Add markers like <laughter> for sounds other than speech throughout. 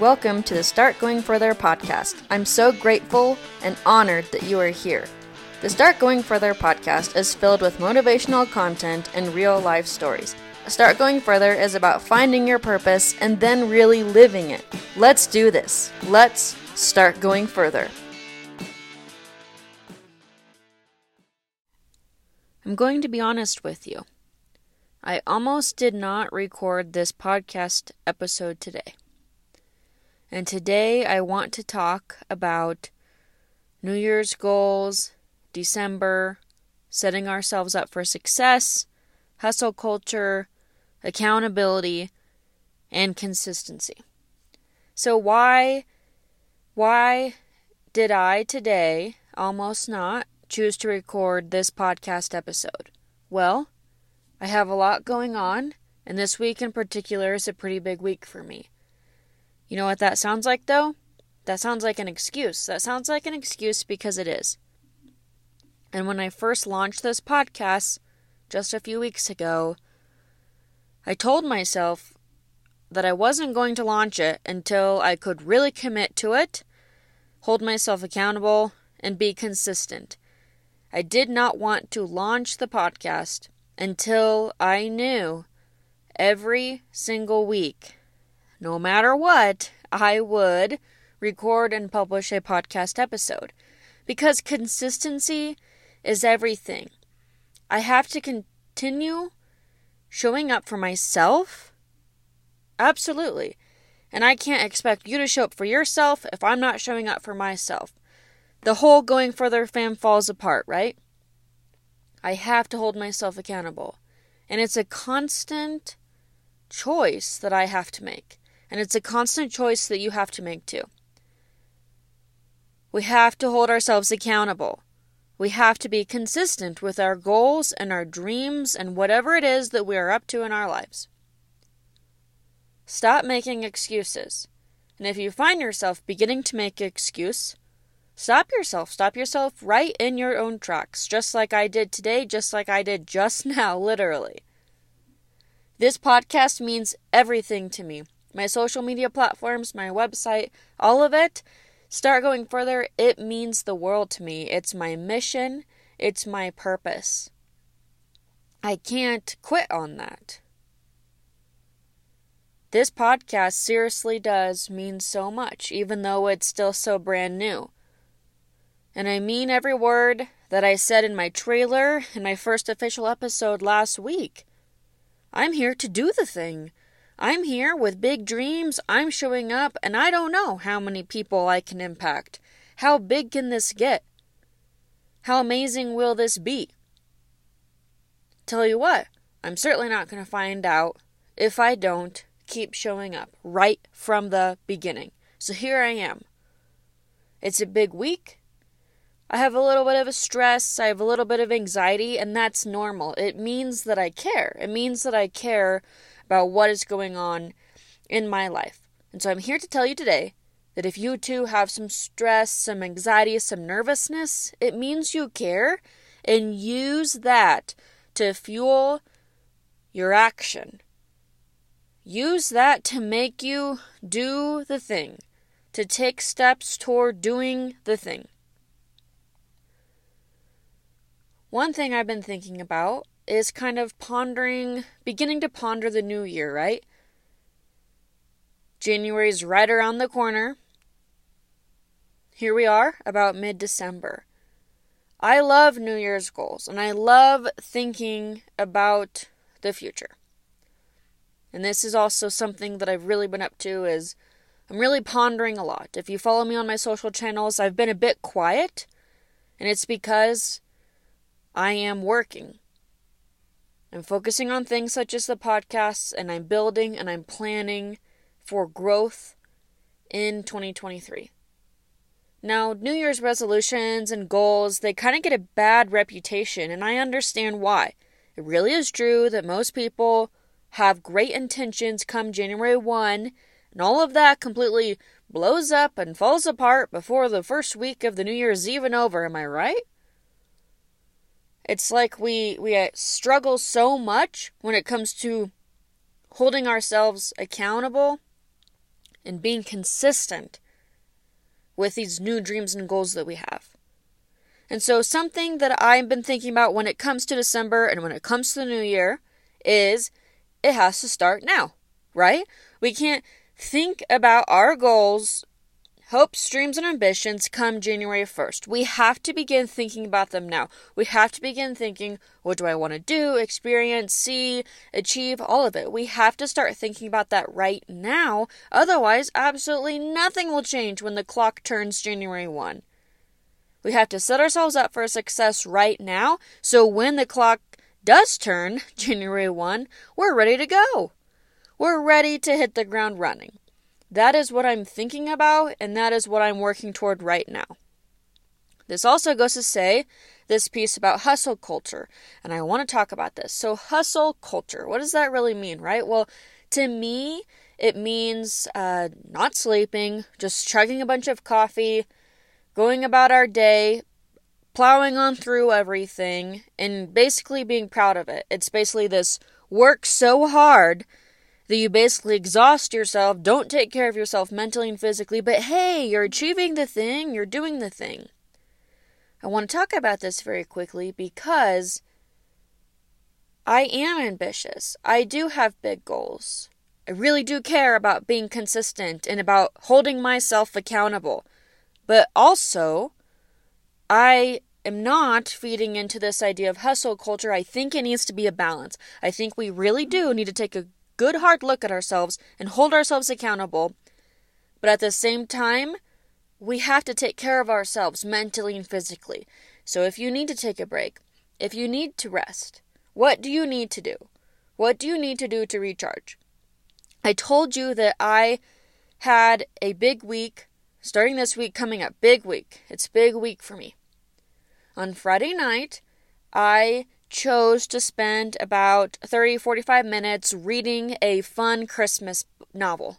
Welcome to the Start Going Further podcast. I'm so grateful and honored that you are here. The Start Going Further podcast is filled with motivational content and real life stories. Start Going Further is about finding your purpose and then really living it. Let's do this. Let's start going further. I'm going to be honest with you. I almost did not record this podcast episode today. And today I want to talk about New Year's goals, December, setting ourselves up for success, hustle culture, accountability, and consistency. So why why did I today almost not choose to record this podcast episode? Well, I have a lot going on, and this week in particular is a pretty big week for me. You know what that sounds like, though? That sounds like an excuse. That sounds like an excuse because it is. And when I first launched this podcast just a few weeks ago, I told myself that I wasn't going to launch it until I could really commit to it, hold myself accountable, and be consistent. I did not want to launch the podcast until I knew every single week no matter what, I would record and publish a podcast episode. Because consistency is everything. I have to continue showing up for myself. Absolutely. And I can't expect you to show up for yourself if I'm not showing up for myself. The whole going further fam falls apart, right? I have to hold myself accountable. And it's a constant choice that I have to make. And it's a constant choice that you have to make too. We have to hold ourselves accountable. We have to be consistent with our goals and our dreams and whatever it is that we are up to in our lives. Stop making excuses. And if you find yourself beginning to make excuse, stop yourself. Stop yourself right in your own tracks, just like I did today, just like I did just <laughs> now, literally. This podcast means everything to me my social media platforms, my website, all of it, start going further, it means the world to me. It's my mission, it's my purpose. I can't quit on that. This podcast seriously does mean so much, even though it's still so brand new. And I mean every word that I said in my trailer in my first official episode last week. I'm here to do the thing. I'm here with big dreams. I'm showing up, and I don't know how many people I can impact. How big can this get? How amazing will this be? Tell you what, I'm certainly not going to find out if I don't keep showing up right from the beginning. So here I am. It's a big week. I have a little bit of a stress, I have a little bit of anxiety, and that's normal. It means that I care. It means that I care about what is going on in my life. And so I'm here to tell you today that if you too have some stress, some anxiety, some nervousness, it means you care and use that to fuel your action. Use that to make you do the thing, to take steps toward doing the thing. One thing I've been thinking about is kind of pondering, beginning to ponder the new year, right? January's right around the corner. Here we are, about mid December. I love New Year's goals and I love thinking about the future. And this is also something that I've really been up to is I'm really pondering a lot. If you follow me on my social channels, I've been a bit quiet, and it's because I am working. I'm focusing on things such as the podcasts, and I'm building and I'm planning for growth in 2023. Now, New Year's resolutions and goals, they kind of get a bad reputation, and I understand why. It really is true that most people have great intentions come January 1, and all of that completely blows up and falls apart before the first week of the New Year's even over. Am I right? It's like we we uh, struggle so much when it comes to holding ourselves accountable and being consistent with these new dreams and goals that we have. And so, something that I've been thinking about when it comes to December and when it comes to the new year is it has to start now, right? We can't think about our goals Hopes, dreams, and ambitions come January 1st. We have to begin thinking about them now. We have to begin thinking, what do I want to do, experience, see, achieve, all of it. We have to start thinking about that right now. Otherwise, absolutely nothing will change when the clock turns January 1. We have to set ourselves up for success right now so when the clock does turn <laughs> January 1, we're ready to go. We're ready to hit the ground running. That is what I'm thinking about, and that is what I'm working toward right now. This also goes to say this piece about hustle culture, and I want to talk about this. So, hustle culture, what does that really mean, right? Well, to me, it means uh, not sleeping, just chugging a bunch of coffee, going about our day, plowing on through everything, and basically being proud of it. It's basically this work so hard that you basically exhaust yourself, don't take care of yourself mentally and physically, but hey, you're achieving the thing, you're doing the thing. I want to talk about this very quickly because I am ambitious. I do have big goals. I really do care about being consistent and about holding myself accountable. But also, I am not feeding into this idea of hustle culture. I think it needs to be a balance. I think we really do need to take a good hard look at ourselves and hold ourselves accountable. But at the same time, we have to take care of ourselves mentally and physically. So if you need to take a break, if you need to rest, what do you need to do? What do you need to do to recharge? I told you that I had a big week starting this week coming up. Big week. It's big week for me. On Friday night, I chose to spend about 30 45 minutes reading a fun Christmas novel.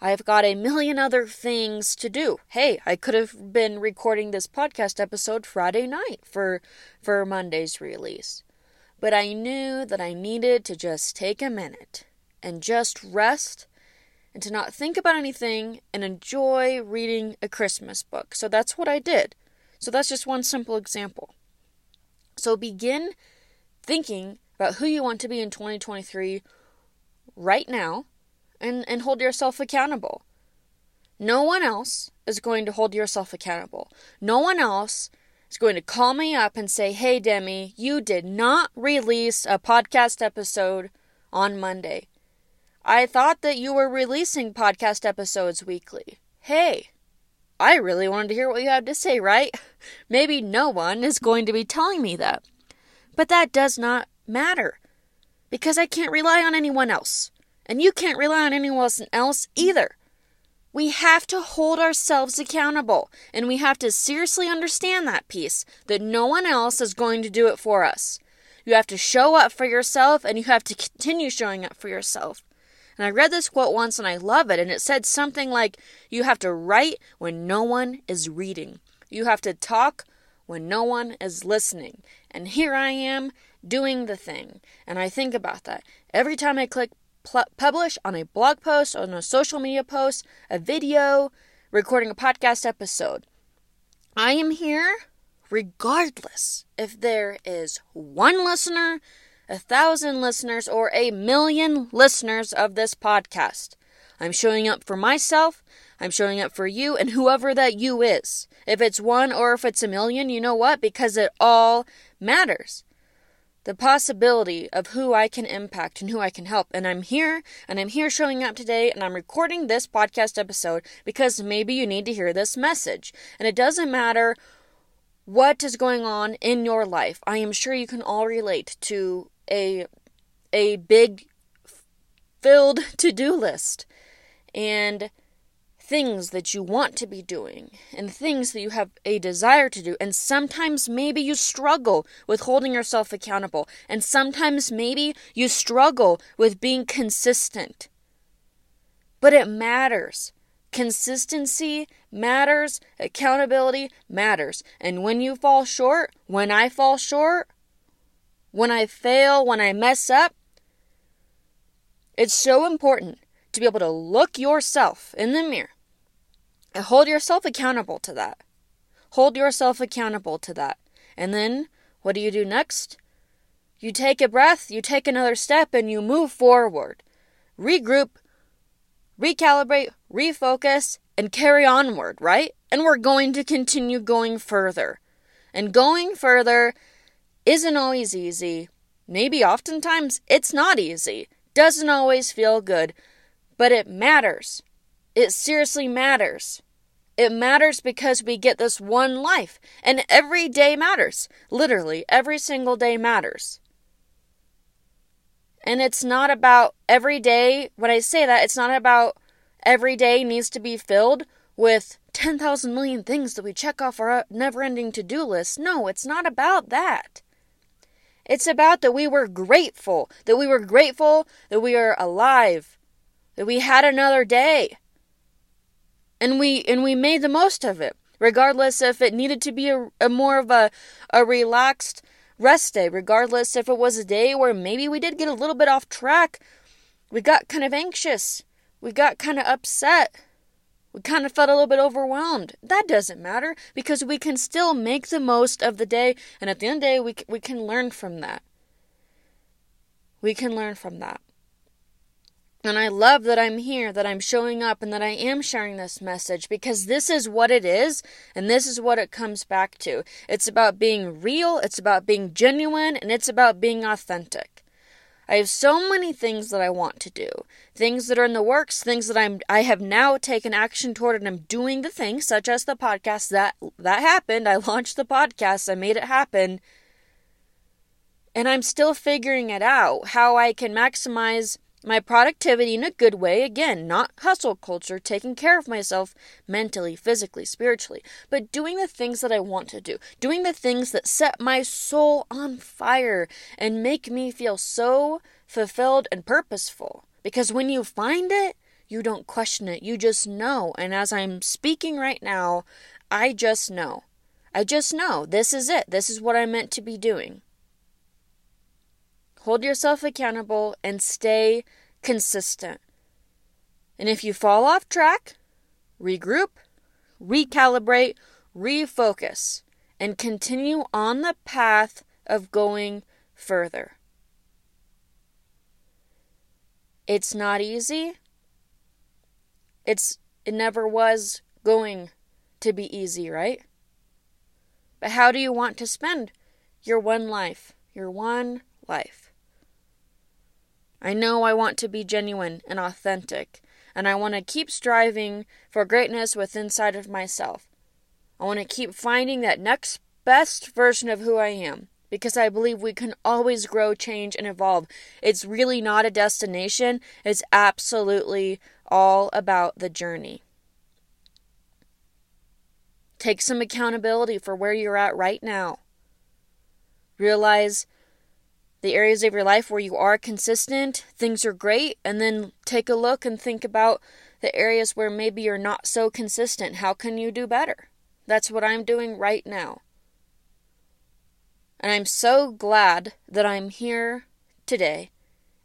I've got a million other things to do. Hey, I could have been recording this podcast episode Friday night for for Monday's release. But I knew that I needed to just take a minute and just rest and to not think about anything and enjoy reading a Christmas book. So that's what I did. So that's just one simple example. So begin thinking about who you want to be in 2023 right now and, and hold yourself accountable. No one else is going to hold yourself accountable. No one else is going to call me up and say, Hey, Demi, you did not release a podcast episode on Monday. I thought that you were releasing podcast episodes weekly. Hey, I really wanted to hear what you have to say, right? Maybe no one is going to be telling me that. But that does not matter because I can't rely on anyone else. And you can't rely on anyone else either. We have to hold ourselves accountable, and we have to seriously understand that piece that no one else is going to do it for us. You have to show up for yourself, and you have to continue showing up for yourself. And I read this quote once and I love it. And it said something like, You have to write when no one is reading, you have to talk when no one is listening. And here I am doing the thing. And I think about that. Every time I click pl- publish on a blog post, on a social media post, a video, recording a podcast episode, I am here regardless if there is one listener, a thousand listeners, or a million listeners of this podcast. I'm showing up for myself, I'm showing up for you, and whoever that you is. If it's one or if it's a million, you know what? Because it all matters. The possibility of who I can impact and who I can help. And I'm here, and I'm here showing up today, and I'm recording this podcast episode because maybe you need to hear this message. And it doesn't matter what is going on in your life. I am sure you can all relate to a a big filled to-do list and things that you want to be doing and things that you have a desire to do. And sometimes maybe you struggle with holding yourself accountable. And sometimes maybe you struggle with being consistent. But it matters. Consistency matters. Accountability matters. And when you fall short when i fall short when I fail, when I mess up, it's so important to be able to look yourself in the mirror and hold yourself accountable to that. Hold yourself accountable to that. And then what do you do next? You take a breath, you take another step, and you move forward. Regroup, recalibrate, refocus, and carry onward, right? And we're going to continue going further. And going further isn't always easy. Maybe oftentimes it's not easy. Doesn't always feel good. But it matters. It seriously matters. It matters because we get this one life. And every day matters. Literally, every single day matters. And it's not about every day. When I say that, it's not about every day needs to be filled with 10,000 million things that we check off our never ending to do list. No, it's not about that. It's about that we were grateful, that we were grateful that we are alive, that we had another day. And we and we made the most of it, regardless if it needed to be a, a more of a, a relaxed rest day, regardless if it was a day where maybe we did get a little bit off track. We got kind of anxious. We got kind of upset we kind of felt a little bit overwhelmed. That doesn't matter because we can still make the most of the day, and at the end of the day, we, we can learn from that. We can learn from that. And I love that I'm here, that I'm showing up, and that I am sharing this message because this is what it is, and this is what it comes back to. It's about being real, it's about being genuine, and it's about being authentic. I have so many things that I want to do. Things that are in the works, things that I'm I have now taken action toward and I'm doing the things such as the podcast that that happened. I launched the podcast, I made it happen. And I'm still figuring it out how I can maximize my productivity in a good way again not hustle culture taking care of myself mentally physically spiritually but doing the things that i want to do doing the things that set my soul on fire and make me feel so fulfilled and purposeful. Because when you find it you don't question it. You just know. And as i'm speaking right now i just know. I just know. This is it. This is what i'm meant to be doing Hold yourself accountable and stay consistent. And if you fall off track, regroup, recalibrate, refocus, and continue on the path of going further. It's not easy. It's it never was going to be easy, right? But how do you want to spend your one life? Your one life. I know I want to be genuine and authentic, and I want to keep striving for greatness within inside of myself. I want to keep finding that next best version of who I am because I believe we can always grow, change, and evolve. It's really not a destination, it's absolutely all about the journey. Take some accountability for where you're at right now. Realize the areas of your life where you are consistent, things are great, and then take a look and think about the areas where maybe you're not so consistent. How can you do better? That's what I'm doing right now. And I'm so glad that I'm here today,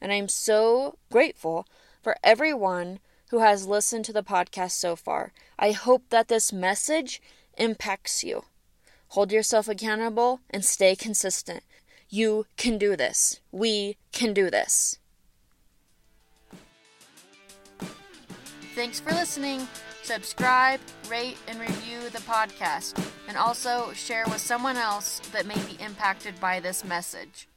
and I'm so grateful for everyone who has listened to the podcast so far. I hope that this message impacts you. Hold yourself accountable and stay consistent. You can do this. We can do this. Thanks for listening. Subscribe, rate, and review the podcast, and also share with someone else that may be impacted by this message.